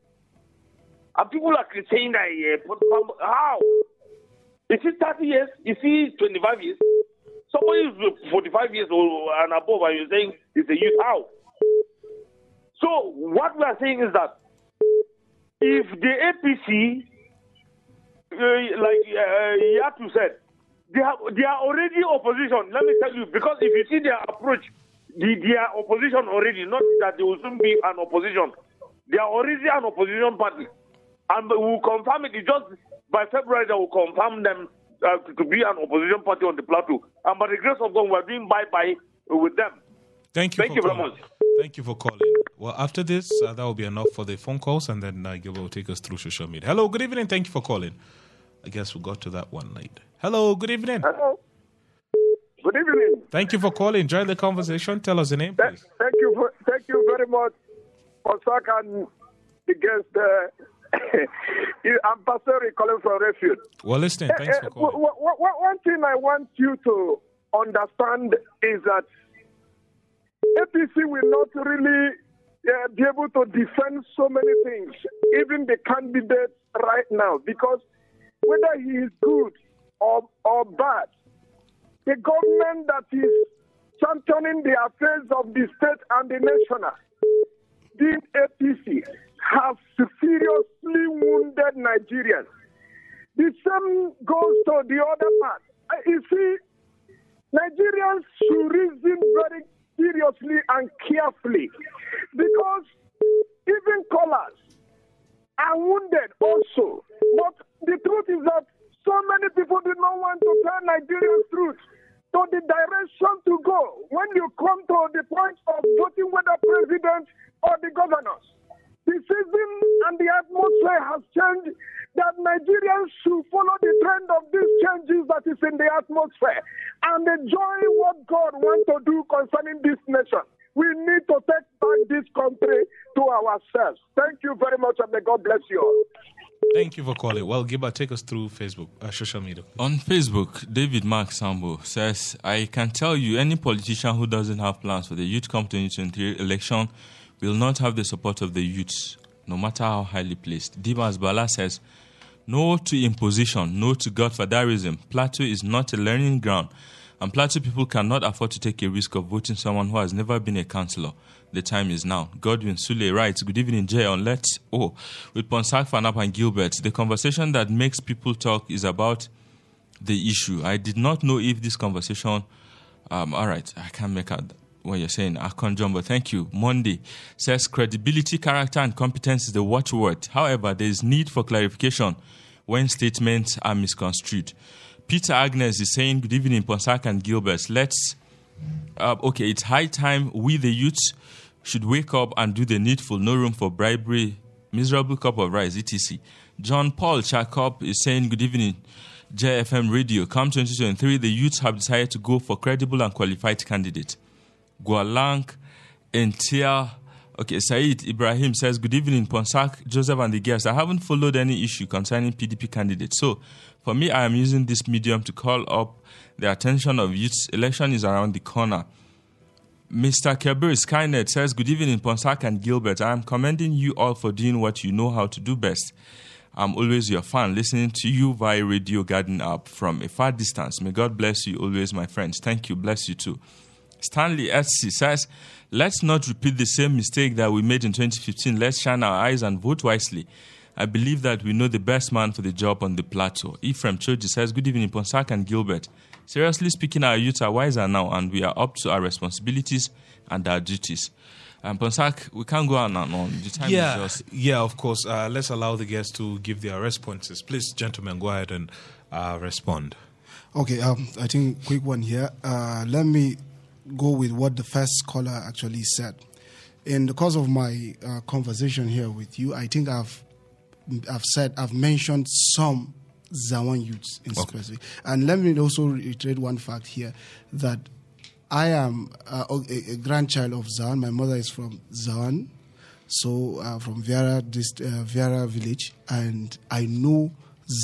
And people are saying that, Pamb- how? Is he 30 years? Is he 25 years? Somebody is 45 years old and above, and you're saying he's a youth. How? So, what we are saying is that if the APC, uh, like uh, Yatu said, they, have, they are already opposition. Let me tell you, because if you see their approach, the, they are opposition already, not that they will soon be an opposition. They are already an opposition party. And we will confirm it. It's just by February, they will confirm them uh, to, to be an opposition party on the plateau. And by the grace of God, we're doing bye bye with them. Thank you. Thank you very much. Thank you for calling. Well, after this, uh, that will be enough for the phone calls, and then uh, Gilbert will take us through social media. Hello, good evening. Thank you for calling. I guess we got to that one late. Hello, good evening. Hello. Good evening. Thank you for calling. Join the conversation. Tell us the name, please. Thank you. For, thank you very much, Ponsak and the guest. Uh, I'm Pastor calling from Refuge. Well, listen, Thanks for Uh, calling. one thing I want you to understand is that APC will not really uh, be able to defend so many things, even the candidate right now, because whether he is good or, or bad, the government that is championing the affairs of the state and the national, the APC, have seriously wounded Nigerians. The same goes to the other part. Uh, You see, Nigerians should reason very seriously and carefully because even callers are wounded also. But the truth is that so many people do not want to tell Nigerians truth So the direction to go when you come to the point of voting whether president or the governors. The season and the atmosphere has changed that Nigerians should follow the trend of these changes that is in the atmosphere and enjoy what God wants to do concerning this nation. We need to take back this country to ourselves. Thank you very much, and may God bless you all. Thank you for calling. Well, Gilbert, take us through Facebook, uh, social media. On Facebook, David Mark Sambo says, I can tell you any politician who doesn't have plans for the Youth Camp 2023 election will not have the support of the youths, no matter how highly placed. Dimas Bala says, No to imposition, no to godfatherism. Plateau is not a learning ground, and Plateau people cannot afford to take a risk of voting someone who has never been a councillor. The time is now. Godwin Sule writes, Good evening, Jay. On Let's Oh, with Ponsak, Fanap, and Gilbert, the conversation that makes people talk is about the issue. I did not know if this conversation. Um, all right, I can't make out what you're saying. Akon Jumbo, thank you. Monday says credibility, character, and competence is the watchword. However, there is need for clarification when statements are misconstrued. Peter Agnes is saying, Good evening, Ponsak and Gilbert. Let's. Uh, okay, it's high time we, the youths, should wake up and do the needful. No room for bribery. Miserable cup of rice, etc. John Paul Chakop is saying, Good evening, JFM Radio. Come 2023, the youths have decided to go for credible and qualified candidate. Gualang Entia. Okay, Said Ibrahim says, Good evening, Ponsak, Joseph, and the guests. I haven't followed any issue concerning PDP candidates. So, for me, I am using this medium to call up the attention of youths. Election is around the corner. Mr. Kebir Skynet says, Good evening, Ponsak and Gilbert. I am commending you all for doing what you know how to do best. I'm always your fan, listening to you via Radio Garden app from a far distance. May God bless you always, my friends. Thank you. Bless you too. Stanley SC says, Let's not repeat the same mistake that we made in 2015. Let's shine our eyes and vote wisely. I believe that we know the best man for the job on the plateau. Ephraim Choji says, Good evening, Ponsak and Gilbert. Seriously speaking, our youths are wiser now and we are up to our responsibilities and our duties. Um, Ponsak, we can't go on and on. The time Yeah, is just. yeah, of course. Uh, let's allow the guests to give their responses. Please, gentlemen, go ahead and uh, respond. Okay, um, I think quick one here. Uh, let me go with what the first caller actually said. In the course of my uh, conversation here with you, I think I've I've said I've mentioned some Zawan youths in specific, and let me also reiterate one fact here that I am uh, a, a grandchild of Zawan. My mother is from Zawan, so uh, from dist- uh, Viera village, and I know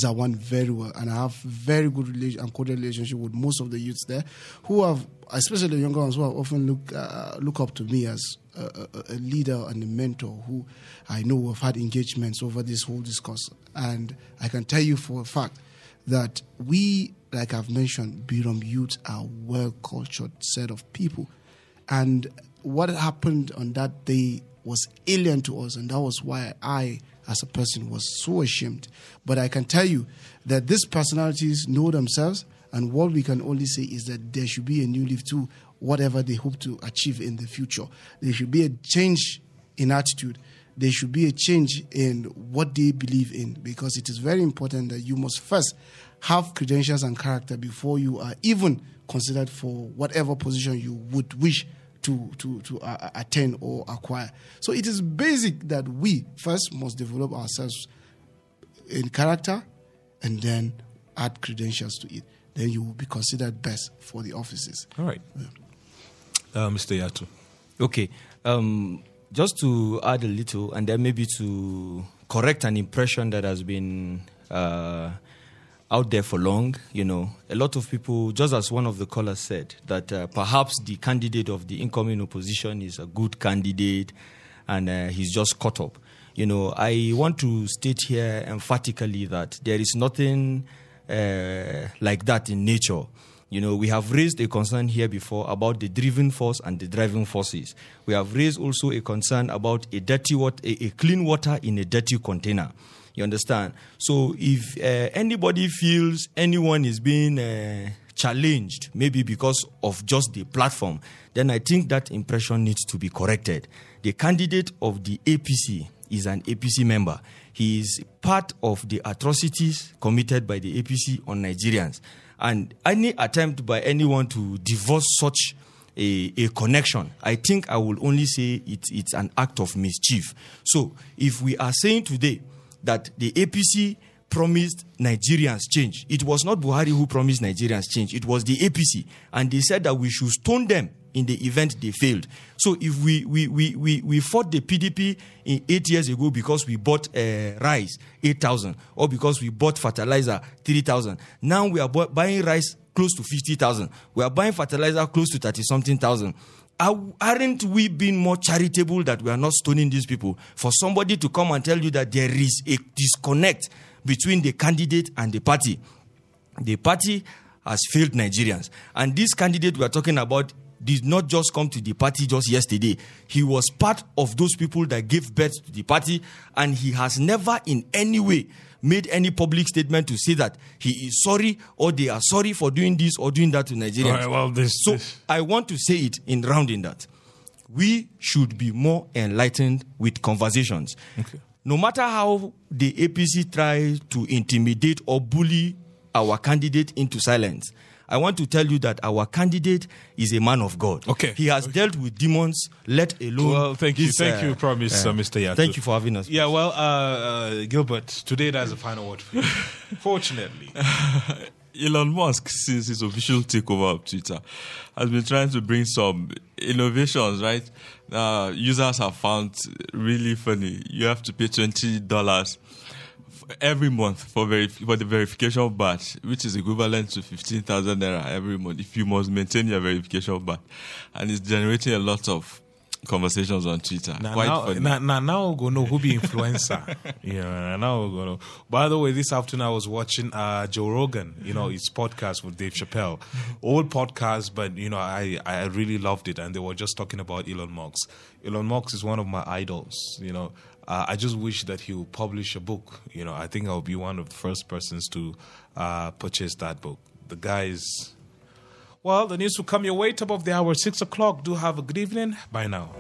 Zawan very well, and I have very good relation and cordial relationship with most of the youths there, who have, especially the younger ones, who often look uh, look up to me as a, a, leader and a mentor, who I know have had engagements over this whole discourse, and I can tell you for a fact that we, like I've mentioned, Birom youth are well cultured set of people, and what happened on that day was alien to us, and that was why I, as a person, was so ashamed. But I can tell you that these personalities know themselves, and what we can only say is that there should be a new leaf to whatever they hope to achieve in the future. There should be a change in attitude. There should be a change in what they believe in because it is very important that you must first have credentials and character before you are even considered for whatever position you would wish to to to uh, attain or acquire. So it is basic that we first must develop ourselves in character, and then add credentials to it. Then you will be considered best for the offices. All right, uh, Mr. Yatu. Okay. Um, just to add a little, and then maybe to correct an impression that has been uh, out there for long. You know, a lot of people, just as one of the callers said, that uh, perhaps the candidate of the incoming opposition is a good candidate and uh, he's just caught up. You know, I want to state here emphatically that there is nothing uh, like that in nature. You know, we have raised a concern here before about the driven force and the driving forces. We have raised also a concern about a dirty water, a, a clean water in a dirty container. You understand? So if uh, anybody feels anyone is being uh, challenged, maybe because of just the platform, then I think that impression needs to be corrected. The candidate of the APC is an APC member. He is part of the atrocities committed by the APC on Nigerians. And any attempt by anyone to divorce such a, a connection, I think I will only say it, it's an act of mischief. So if we are saying today that the APC promised Nigerians change, it was not Buhari who promised Nigerians change, it was the APC. And they said that we should stone them in the event they failed. So if we we, we, we, we fought the PDP in eight years ago because we bought uh, rice eight thousand or because we bought fertilizer three thousand, now we are bu- buying rice close to fifty thousand. We are buying fertilizer close to thirty something thousand. Are, aren't we being more charitable that we are not stoning these people? For somebody to come and tell you that there is a disconnect between the candidate and the party. The party has failed Nigerians. And this candidate we are talking about did not just come to the party just yesterday. He was part of those people that gave birth to the party, and he has never in any way made any public statement to say that he is sorry or they are sorry for doing this or doing that to Nigerians. All right, well, this- so this- I want to say it in rounding that we should be more enlightened with conversations. No matter how the APC tries to intimidate or bully our candidate into silence, I want to tell you that our candidate is a man of God. Okay. He has dealt with demons, let alone. Well, thank you, this, thank you, Promise, uh, Mr. Yatu. Thank you for having us. Yeah, well, uh, uh, Gilbert, today that's the final word for you. Fortunately. Elon Musk, since his official takeover of Twitter, has been trying to bring some innovations, right? Uh, users have found really funny. You have to pay twenty dollars every month for verif- for the verification batch, which is equivalent to fifteen thousand naira every month if you must maintain your verification batch, and it's generating a lot of conversations on Twitter. Now, Quite now, funny. now, now, now to know who be influencer. yeah, now we're going to. By the way, this afternoon I was watching uh, Joe Rogan, you know, his podcast with Dave Chappelle. Old podcast, but, you know, I, I really loved it. And they were just talking about Elon Musk. Elon Musk is one of my idols, you know. Uh, I just wish that he would publish a book. You know, I think I'll be one of the first persons to uh, purchase that book. The guys. Well, the news will come your way top of the hour, 6 o'clock. Do have a good evening. Bye now.